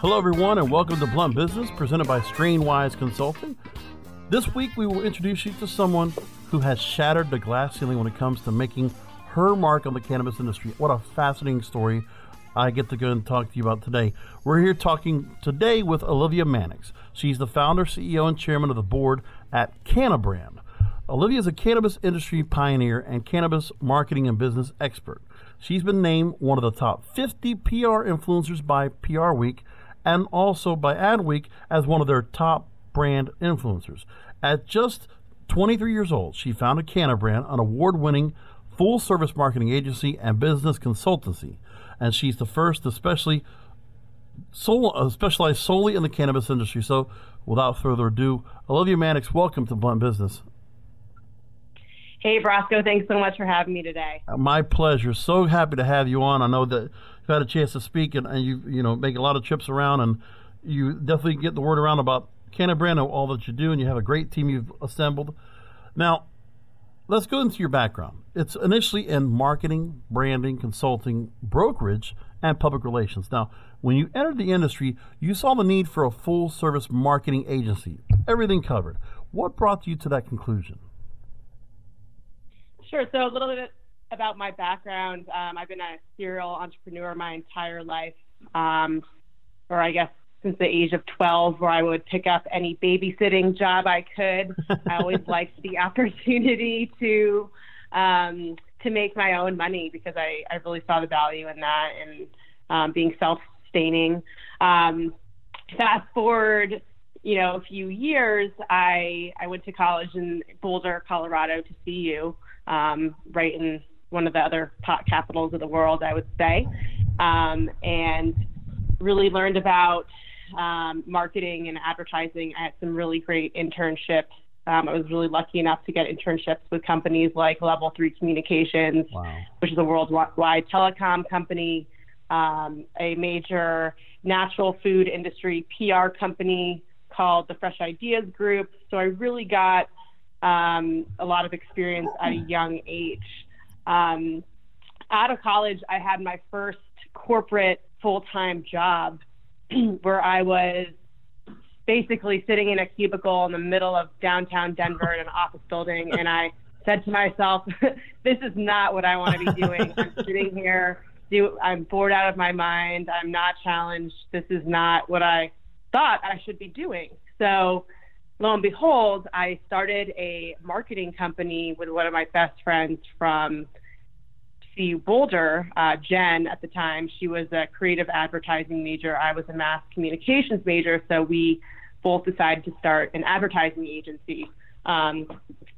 Hello, everyone, and welcome to Blunt Business, presented by Strainwise Consulting. This week, we will introduce you to someone who has shattered the glass ceiling when it comes to making her mark on the cannabis industry. What a fascinating story I get to go and talk to you about today. We're here talking today with Olivia Mannix. She's the founder, CEO, and chairman of the board at CannaBrand. Olivia is a cannabis industry pioneer and cannabis marketing and business expert. She's been named one of the top 50 PR influencers by PR Week and also by Adweek as one of their top brand influencers. At just 23 years old, she founded CannaBrand, an award-winning full-service marketing agency and business consultancy, and she's the first, especially sole, uh, specialized solely in the cannabis industry. So, without further ado, Olivia Mannix, welcome to Blunt Business. Hey, Brasco, thanks so much for having me today. My pleasure. So happy to have you on. I know that had a chance to speak and, and you you know make a lot of trips around and you definitely get the word around about CannaBrand and all that you do, and you have a great team you've assembled. Now, let's go into your background. It's initially in marketing, branding, consulting, brokerage, and public relations. Now, when you entered the industry, you saw the need for a full service marketing agency, everything covered. What brought you to that conclusion? Sure. So a little bit about my background. Um, I've been a serial entrepreneur my entire life, um, or I guess since the age of 12, where I would pick up any babysitting job I could. I always liked the opportunity to um, to make my own money because I, I really saw the value in that and um, being self-sustaining. Um, fast forward, you know, a few years, I I went to college in Boulder, Colorado, to CU um, right in one of the other pot capitals of the world, I would say, um, and really learned about um, marketing and advertising. I had some really great internships. Um, I was really lucky enough to get internships with companies like Level 3 Communications, wow. which is a worldwide telecom company, um, a major natural food industry PR company called the Fresh Ideas Group. So I really got um, a lot of experience at a young age. Um, out of college, I had my first corporate full time job where I was basically sitting in a cubicle in the middle of downtown Denver in an office building. And I said to myself, this is not what I want to be doing. I'm sitting here, do, I'm bored out of my mind. I'm not challenged. This is not what I thought I should be doing. So lo and behold, I started a marketing company with one of my best friends from UC Boulder, uh, Jen at the time, she was a creative advertising major. I was a mass communications major. So we both decided to start an advertising agency um,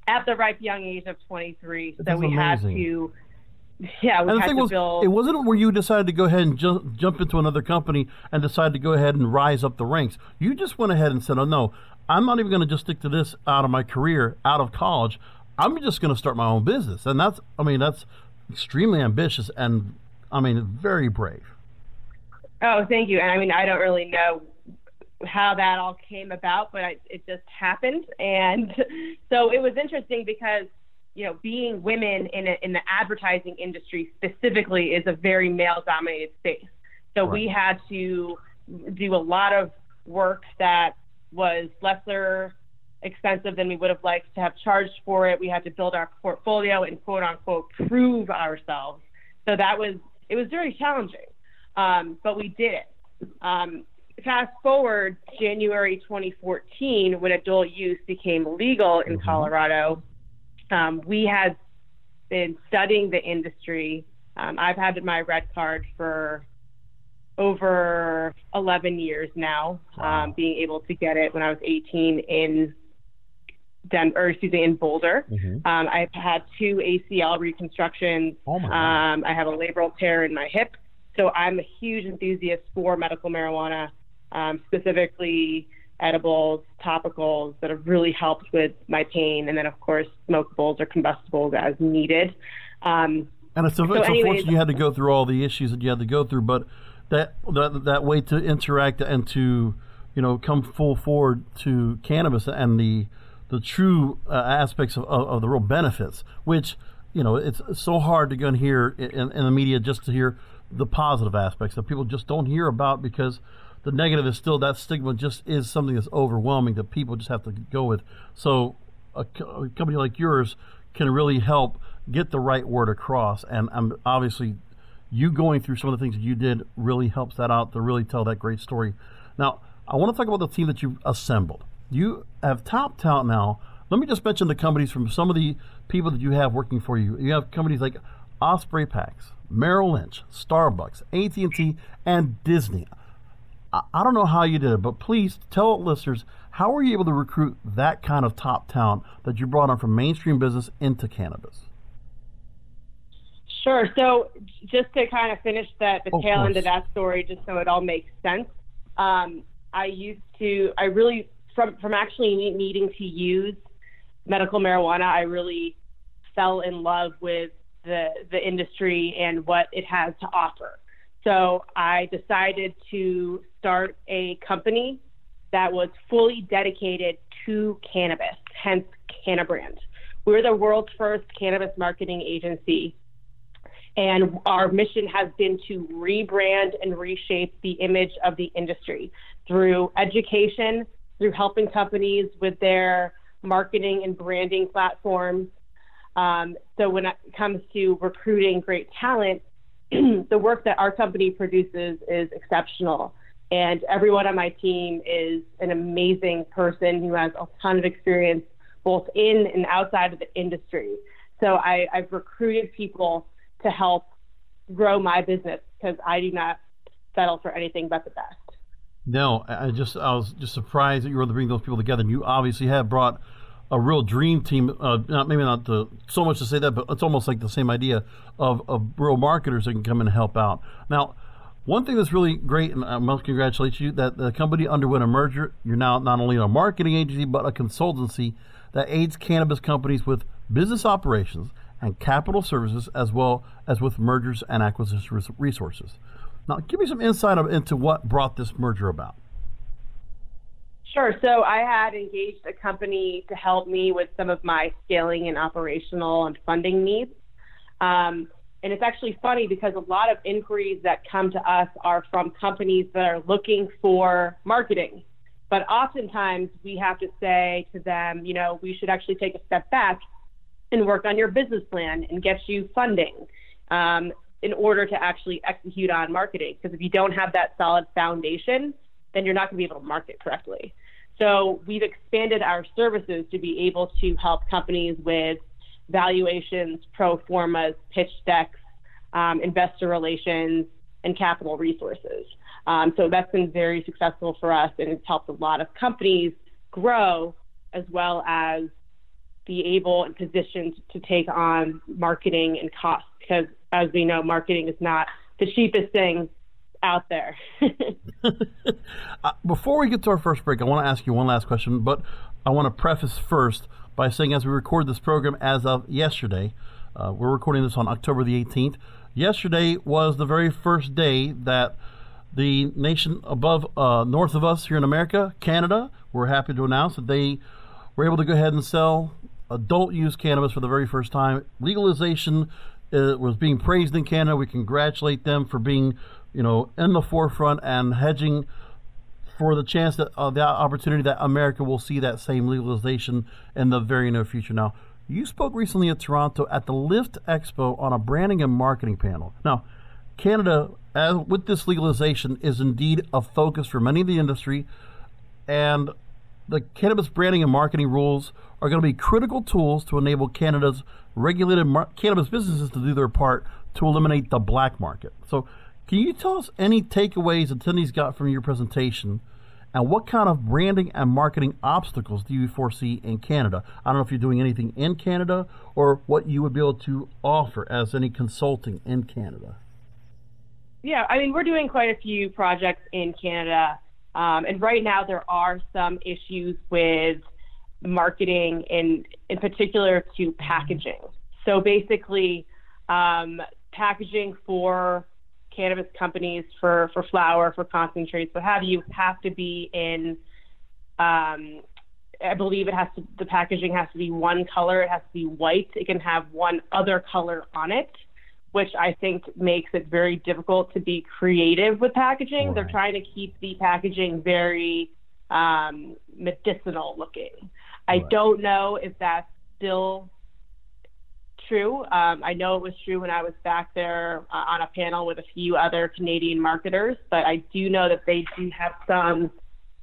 at the ripe young age of 23. That's so we amazing. had to, yeah, we And the had thing to was, build. it wasn't where you decided to go ahead and ju- jump into another company and decide to go ahead and rise up the ranks. You just went ahead and said, "Oh no, I'm not even going to just stick to this out of my career, out of college. I'm just going to start my own business." And that's, I mean, that's extremely ambitious and, I mean, very brave. Oh, thank you. And I mean, I don't really know how that all came about, but I, it just happened. And so it was interesting because, you know, being women in, a, in the advertising industry specifically is a very male dominated space. So we had to do a lot of work that was lesser expensive than we would have liked to have charged for it. We had to build our portfolio and quote unquote prove ourselves. So that was, it was very challenging. Um, but we did it. Um, fast forward January 2014, when adult use became legal in Colorado, um, we had been studying the industry. Um, I've had my red card for over 11 years now, um, being able to get it when I was 18 in Denver, excuse me, in Boulder. Um, I've had two ACL reconstructions. Oh. Um, I have a labral tear in my hip. So I'm a huge enthusiast for medical marijuana, um, specifically edibles, topicals that have really helped with my pain. And then, of course, smokables or combustibles as needed. Um, And it's, it's anyways- unfortunate you had to go through all the issues that you had to go through, but that that that way to interact and to you know come full forward to cannabis and the the true uh, aspects of, of, of the real benefits, which you know it's so hard to go and hear in, in the media just to hear the positive aspects that people just don't hear about because the negative is still that stigma just is something that's overwhelming that people just have to go with. So a, a company like yours can really help get the right word across. And I'm obviously, you going through some of the things that you did really helps that out to really tell that great story. Now, I want to talk about the team that you've assembled. You have top talent now. Let me just mention the companies from some of the people that you have working for you. You have companies like Osprey Packs, Merrill Lynch, Starbucks, AT&T, and Disney. I, don't know how you did it, but please tell listeners how were you able to recruit that kind of top talent that you brought on from mainstream business into cannabis? Sure. So just to kind of finish that, the Of tail end of that story, just so it all makes sense. Um, I used to, I really, from from actually needing to use medical marijuana, I really fell in love with the the industry and what it has to offer. So I decided to start a company that was fully dedicated to cannabis, hence Cannabrand. We're the world's first cannabis marketing agency and our mission has been to rebrand and reshape the image of the industry through education, through helping companies with their marketing and branding platforms. Um, so when it comes to recruiting great talent, the work that our company produces is exceptional. And everyone on my team is an amazing person who has a ton of experience both in and outside of the industry. So I, I've recruited people to help grow my business because I do not settle for anything but the best. No, I just I was just surprised that you were able to bring those people together. And you obviously have brought a real dream team. Uh, not maybe not the, so much to say that, but it's almost like the same idea of, of real marketers that can come and help out. Now, one thing that's really great, and I must congratulate you that the company underwent a merger. You're now not only a marketing agency but a consultancy that aids cannabis companies with business operations and capital services, as well as with mergers and acquisition resources. Now, give me some insight into what brought this merger about. Sure. So I had engaged a company to help me with some of my scaling and operational and funding needs. Um, and it's actually funny because a lot of inquiries that come to us are from companies that are looking for marketing. But oftentimes we have to say to them, you know, we should actually take a step back and work on your business plan and get you funding um, in order to actually execute on marketing. Because if you don't have that solid foundation, then you're not going to be able to market correctly. So we've expanded our services to be able to help companies with valuations, pro formas, pitch decks, um, investor relations, and capital resources. Um, so that's been very successful for us, and it's helped a lot of companies grow as well as be able and positioned to take on marketing and costs because, as we know, marketing is not the cheapest thing out there. uh, before we get to our first break, I want to ask you one last question, but I want to preface first by saying as we record this program as of yesterday, uh, we're recording this on October the 18th. Yesterday was the very first day that the nation above, uh, north of us here in America, Canada, we're happy to announce that they were able to go ahead and sell adult use cannabis for the very first time. Legalization uh, was being praised in Canada. We congratulate them for being, you know, in the forefront and hedging for the chance that uh, the opportunity that America will see that same legalization in the very near future. Now, you spoke recently at Toronto at the Lift Expo on a branding and marketing panel. Now, Canada, as with this legalization, is indeed a focus for many of the industry, and the cannabis branding and marketing rules are going to be critical tools to enable Canada's regulated mar- cannabis businesses to do their part to eliminate the black market. So, can you tell us any takeaways attendees got from your presentation and what kind of branding and marketing obstacles do you foresee in Canada? I don't know if you're doing anything in Canada or what you would be able to offer as any consulting in Canada. Yeah, I mean, we're doing quite a few projects in Canada. Um, and right now, there are some issues with marketing, in, in particular to packaging. So basically, um, packaging for cannabis companies for, for flower, for concentrates, what have you, have to be in, um, I believe it has to, the packaging has to be one color. It has to be white. It can have one other color on it, which I think makes it very difficult to be creative with packaging. Right. They're trying to keep the packaging very um, medicinal looking. Right. I don't know if that's still true. Um, I know it was true when I was back there uh, on a panel with a few other Canadian marketers, but I do know that they do have some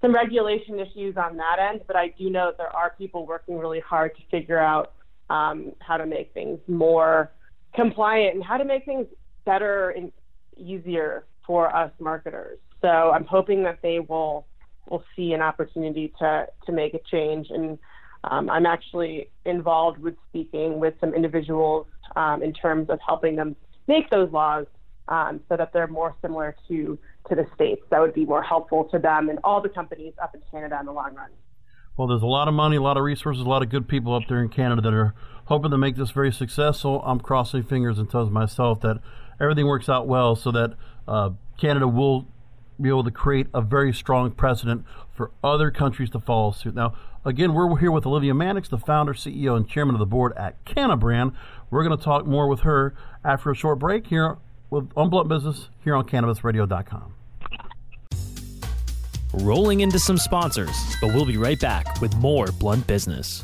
some regulation issues on that end. But I do know that there are people working really hard to figure out um, how to make things more compliant and how to make things better and easier for us marketers. So I'm hoping that they will will see an opportunity to to make a change and um, I'm actually involved with speaking with some individuals um, in terms of helping them make those laws um, so that they're more similar to to the states. That would be more helpful to them and all the companies up in Canada in the long run. Well, there's a lot of money, a lot of resources, a lot of good people up there in Canada that are hoping to make this very successful. I'm crossing fingers and toes myself that everything works out well so that uh, Canada will be able to create a very strong precedent for other countries to follow suit. Now, again, we're here with Olivia Mannix, the founder, CEO, and chairman of the board at Cannabrand. We're going to talk more with her after a short break here with on Blunt Business here on CannabisRadio.com. Rolling into some sponsors, but we'll be right back with more Blunt Business.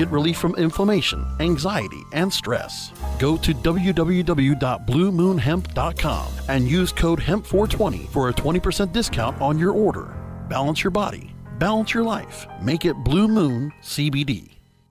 Get relief from inflammation, anxiety, and stress. Go to www.bluemoonhemp.com and use code HEMP420 for a 20% discount on your order. Balance your body, balance your life. Make it Blue Moon CBD.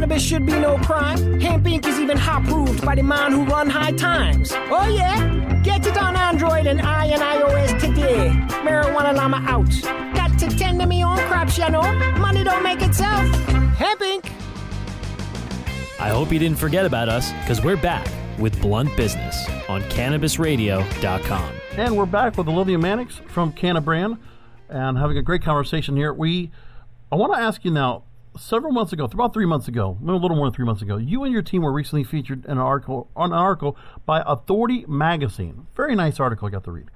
The business of cannabis should be no crime. Hemp Inc. is even hot proved by the man who run High Times. Oh yeah? Get it on Android and I and iOS today. Marijuana Llama out. Got to tend to me own crops, you know. Money don't make itself. Hemp Inc. I hope you didn't forget about us because we're back with Blunt Business on CannabisRadio.com. And we're back with Olivia Mannix from Cannabrand and having a great conversation here. We, I want to ask you now. Several months ago, about three months ago, a little more than three months ago, you and your team were recently featured in an article on an article by Authority Magazine. Very nice article I got to read.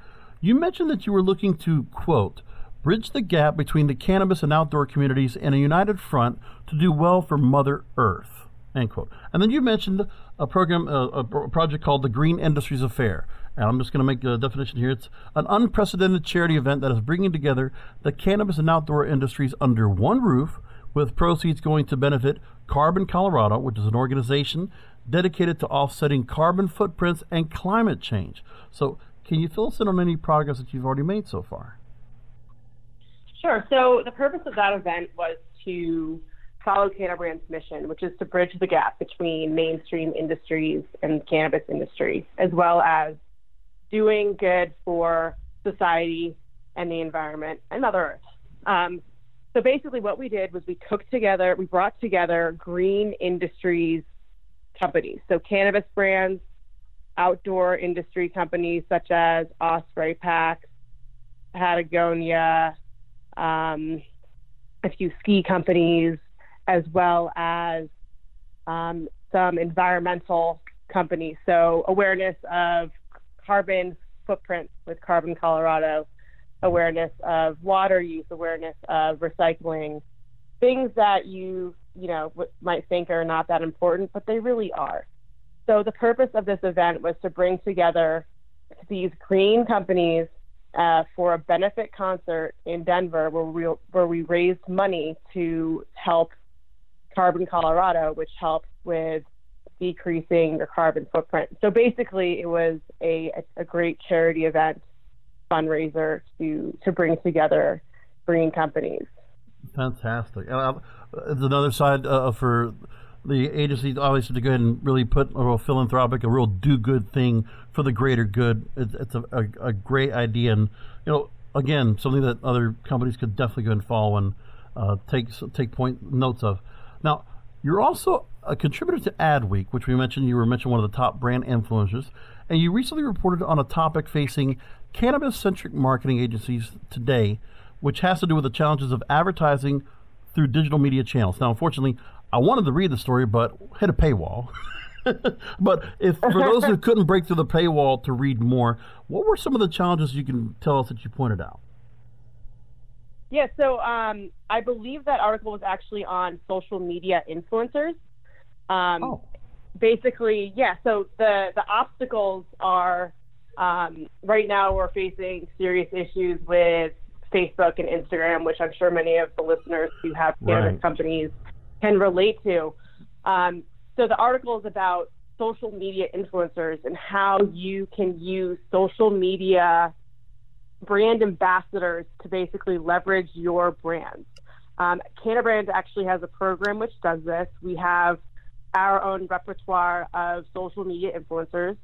You mentioned that you were looking to quote bridge the gap between the cannabis and outdoor communities in a united front to do well for Mother Earth. End quote. And then you mentioned a program, a project called the Green Industries Affair. And I'm just going to make a definition here. It's an unprecedented charity event that is bringing together the cannabis and outdoor industries under one roof, with proceeds going to benefit Carbon Colorado, which is an organization dedicated to offsetting carbon footprints and climate change. So, can you fill us in on any progress that you've already made so far? Sure. So, the purpose of that event was to follow Cannabrand's mission, which is to bridge the gap between mainstream industries and cannabis industry, as well as doing good for society and the environment and Mother Earth. Um, so basically, what we did was we cooked together, we brought together green industries companies, so cannabis brands, outdoor industry companies such as Osprey Packs, Patagonia, um, a few ski companies, as well as um, some environmental companies. So awareness of carbon footprint with Carbon Colorado, awareness of water use, awareness of recycling, things that you you know might think are not that important, but they really are. So the purpose of this event was to bring together these green companies uh, for a benefit concert in Denver, where we where we raised money to help Carbon Colorado, which helps with decreasing your carbon footprint. So basically, it was a, a great charity event fundraiser to to bring together green companies. Fantastic. And it's another side uh, for the agency, obviously, to go ahead and really put a real philanthropic, a real do-good thing for the greater good. It's, it's a, a, a, great idea, and you know, again, something that other companies could definitely go and follow and uh, take take point notes of. Now, you're also a contributor to Adweek, which we mentioned. You were mentioned one of the top brand influencers, and you recently reported on a topic facing cannabis-centric marketing agencies today, which has to do with the challenges of advertising through digital media channels. Now, unfortunately, I wanted to read the story, but hit a paywall. but if for those who couldn't break through the paywall to read more, what were some of the challenges you can tell us that you pointed out? Yeah, so um, I believe that article was actually on social media influencers. Um, oh. Basically, yeah. So the the obstacles are um, right now we're facing serious issues with Facebook and Instagram, which I'm sure many of the listeners who have cannabis right. companies can relate to. Um, so the article is about social media influencers and how you can use social media brand ambassadors to basically leverage your brand. Um, Cannabrand actually has a program which does this. We have our own repertoire of social media influencers,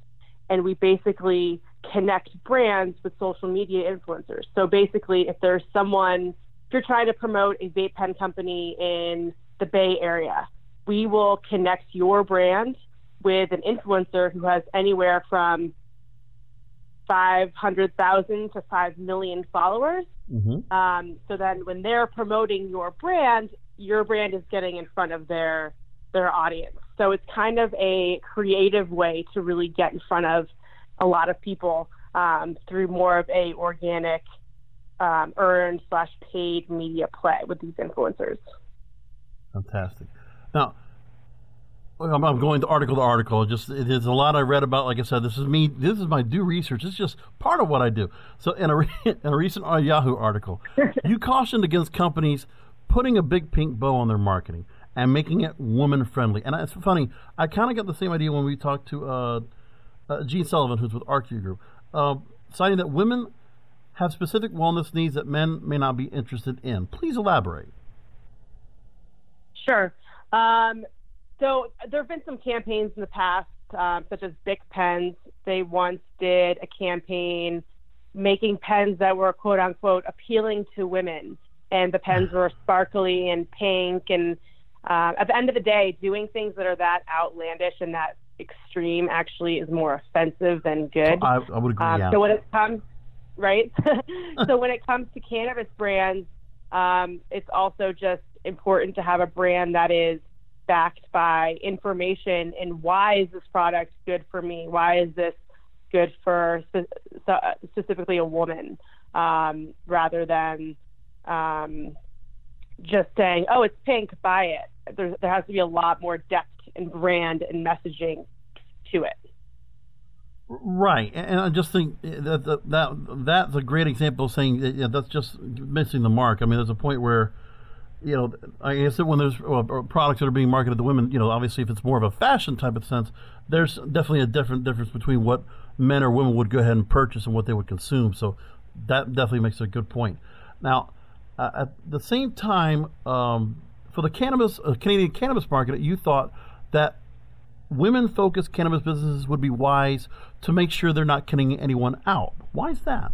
and we basically connect brands with social media influencers. So basically, if there's someone, if you're trying to promote a vape pen company in the Bay Area, we will connect your brand with an influencer who has anywhere from 500,000 to 5 million followers. Mm-hmm. Um, so then when they're promoting your brand, your brand is getting in front of their their audience. So it's kind of a creative way to really get in front of a lot of people um, through more of a organic um, earned slash paid media play with these influencers. Fantastic. Now, I'm, I'm going to article to article. Just there's a lot I read about. Like I said, this is me. This is my do research. It's just part of what I do. So in a, re- in a recent Yahoo article, you cautioned against companies putting a big pink bow on their marketing and making it woman friendly. And it's funny. I kind of got the same idea when we talked to uh, uh, Gene Sullivan, who's with Arcview Group, uh, citing that women have specific wellness needs that men may not be interested in. Please elaborate. Sure. Um, so there have been some campaigns in the past, um, such as Bic pens. They once did a campaign making pens that were quote unquote appealing to women, and the pens were sparkly and pink. And uh, at the end of the day, doing things that are that outlandish and that extreme actually is more offensive than good. I, I would agree. Um, yeah. So when it comes, right? so when it comes to cannabis brands, um, it's also just important to have a brand that is backed by information and why is this product good for me? Why is this good for spe- specifically a woman um, rather than um, just saying, oh, it's pink, buy it. There, there has to be a lot more depth and brand and messaging to it. Right, and I just think that that, that that's a great example of saying that, yeah, that's just missing the mark. I mean, there's a point where, you know, I guess that when there's uh, products that are being marketed to women, you know, obviously if it's more of a fashion type of sense, there's definitely a different difference between what men or women would go ahead and purchase and what they would consume. So that definitely makes a good point. Now, uh, at the same time, um, for the cannabis uh, Canadian cannabis market, you thought that women focused cannabis businesses would be wise to make sure they're not cutting anyone out. Why is that?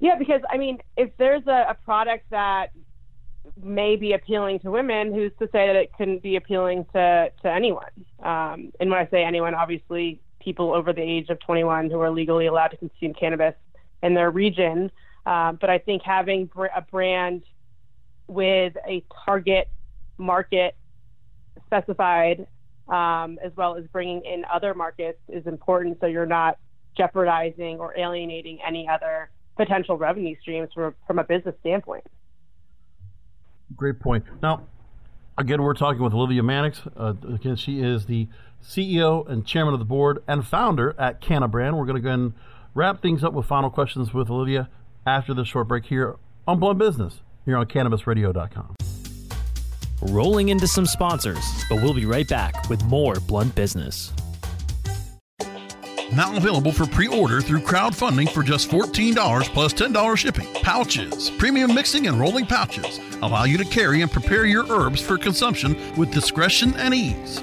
Yeah, because I mean, if there's a, a, product that may be appealing to women, who's to say that it couldn't be appealing to, to anyone? Um, and when I say anyone, obviously people over the age of 21 who are legally allowed to consume cannabis in their region. Um, but I think having br- a brand with a target market specified, um, as well as bringing in other markets, is important. So you're not jeopardizing or alienating any other potential revenue streams from, from a business standpoint. Great point. Now, again, we're talking with Olivia Mannix. Uh, again, she is the CEO and chairman of the board and founder at Cannabrand. We're going to go and wrap things up with final questions with Olivia after this short break here on Blunt Business here on CannabisRadio.com. Rolling into some sponsors, but we'll be right back with more Blunt Business. Now available for pre-order through crowdfunding for just $14 plus $10 shipping. Pouches, premium mixing and rolling pouches allow you to carry and prepare your herbs for consumption with discretion and ease.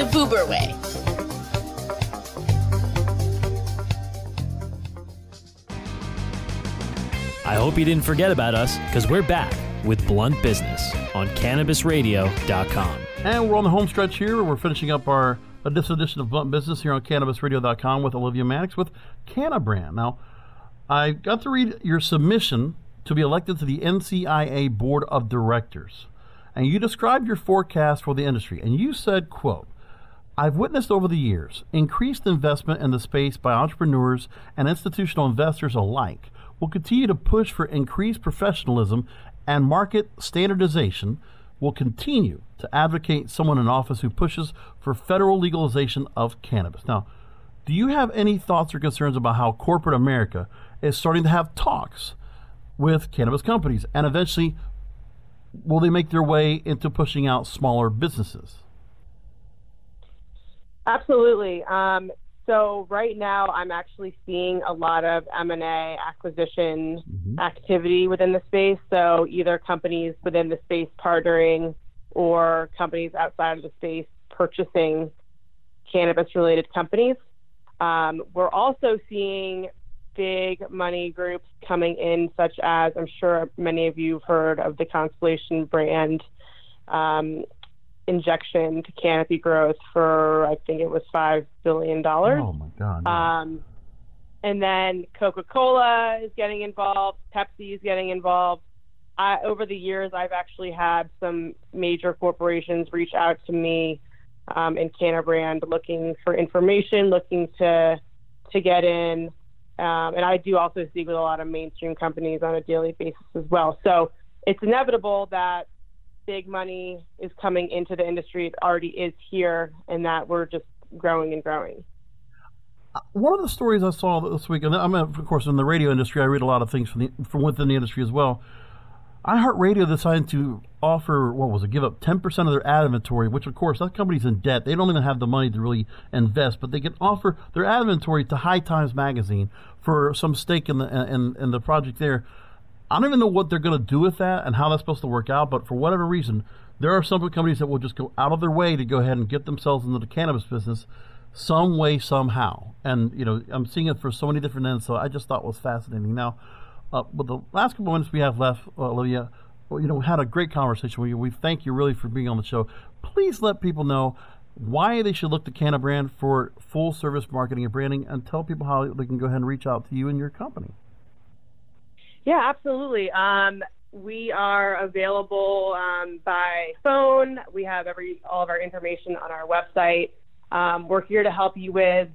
the boober way. I hope you didn't forget about us because we're back with Blunt Business on CannabisRadio.com. And we're on the home stretch here. We're finishing up our this edition of Blunt Business here on CannabisRadio.com with Olivia Mannix with Cannabrand. Now, I got to read your submission to be elected to the NCIA Board of Directors. And you described your forecast for the industry. And you said, quote, I've witnessed over the years increased investment in the space by entrepreneurs and institutional investors alike will continue to push for increased professionalism and market standardization will continue to advocate someone in office who pushes for federal legalization of cannabis. Now, do you have any thoughts or concerns about how corporate America is starting to have talks with cannabis companies, and eventually, will they make their way into pushing out smaller businesses? Absolutely. Um, so right now, I'm actually seeing a lot of M&A acquisition mm-hmm. activity within the space. So either companies within the space partnering or companies outside of the space purchasing cannabis-related companies. Um, we're also seeing big money groups coming in, such as I'm sure many of you have heard of the Constellation brand um, injection to canopy growth for I think it was five billion dollars. Oh my god! Um, and then Coca-Cola is getting involved. Pepsi is getting involved. I, over the years, I've actually had some major corporations reach out to me um, in Cannabrand looking for information, looking to to get in. Um, and I do also speak with a lot of mainstream companies on a daily basis as well. So it's inevitable that big money is coming into the industry. It already is here, and that we're just growing and growing. Uh, one of the stories I saw this week, and I'm of course in the radio industry. I read a lot of things from, the, from within the industry as well. iHeartRadio decided to offer what was it? Give up 10% of their ad inventory, which of course that company's in debt. They don't even have the money to really invest, but they can offer their ad inventory to High Times magazine for some stake in the in, in the project there. I don't even know what they're going to do with that and how that's supposed to work out, but for whatever reason, there are some companies that will just go out of their way to go ahead and get themselves into the cannabis business some way, somehow. And, you know, I'm seeing it for so many different ends, so I just thought was fascinating. Now, uh, with the last couple of minutes we have left, uh, Olivia, you know, we had a great conversation with you. We thank you really for being on the show. Please let people know why they should look to Cannabrand for full service marketing and branding and tell people how they can go ahead and reach out to you and your company. Yeah, absolutely. Um, we are available um, by phone. We have every all of our information on our website. Um, we're here to help you with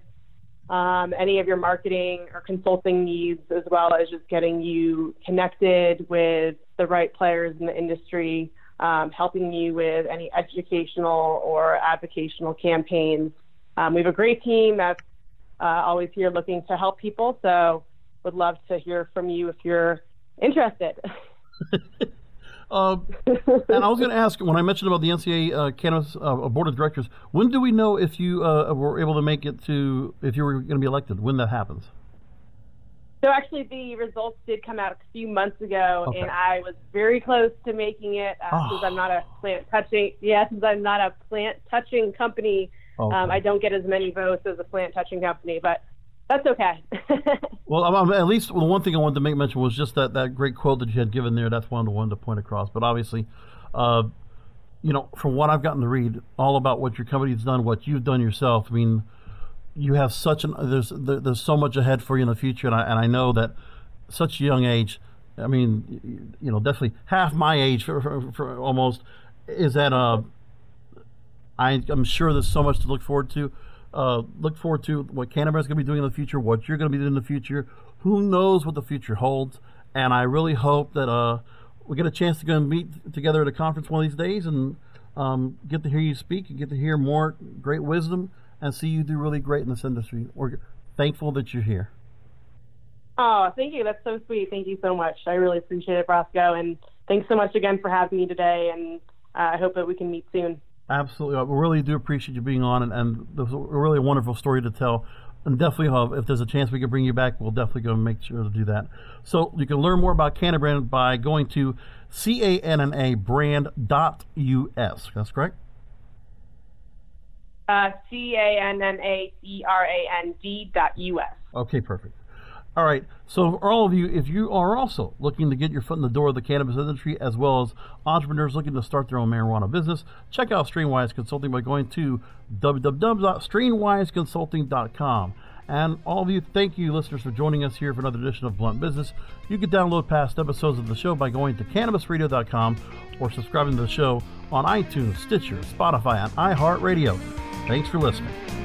um, any of your marketing or consulting needs, as well as just getting you connected with the right players in the industry, um, helping you with any educational or advocational campaigns. Um, we have a great team that's uh, always here looking to help people. So would love to hear from you if you're interested. uh, and I was going to ask when I mentioned about the NCA uh, cannabis uh, board of directors, when do we know if you uh, were able to make it to if you were going to be elected? When that happens? So actually, the results did come out a few months ago, okay. and I was very close to making it. Uh, oh. Since I'm not a plant touching, yeah, since I'm not a plant touching company, okay. um, I don't get as many votes as a plant touching company. But that's okay. well, um, at least the one thing I wanted to make mention was just that, that great quote that you had given there. That's one to one to point across. But obviously, uh, you know, from what I've gotten to read, all about what your company's done, what you've done yourself. I mean, you have such an there's there, there's so much ahead for you in the future, and I and I know that such a young age. I mean, you know, definitely half my age for, for, for almost is that uh, I, I'm sure there's so much to look forward to uh, look forward to what Canada is going to be doing in the future, what you're going to be doing in the future. Who knows what the future holds? And I really hope that uh, we get a chance to go and meet together at a conference one of these days and um, get to hear you speak and get to hear more great wisdom and see you do really great in this industry. We're thankful that you're here. Oh, thank you. That's so sweet. Thank you so much. I really appreciate it, Roscoe. And thanks so much again for having me today. And uh, I hope that we can meet soon. Absolutely. We really do appreciate you being on, and, and there's a really wonderful story to tell. And definitely, uh, if there's a chance we can bring you back, we'll definitely go and make sure to do that. So you can learn more about Cannabrand by going to C-A-N-N-A brand.us. That's correct? Uh, C-A-N-N-A-B-R-A-N-D dot U-S. Okay, perfect. All right. So, for all of you, if you are also looking to get your foot in the door of the cannabis industry, as well as entrepreneurs looking to start their own marijuana business, check out Strainwise Consulting by going to www.strainwiseconsulting.com. And all of you, thank you, listeners, for joining us here for another edition of Blunt Business. You can download past episodes of the show by going to cannabisradio.com or subscribing to the show on iTunes, Stitcher, Spotify, and iHeartRadio. Thanks for listening.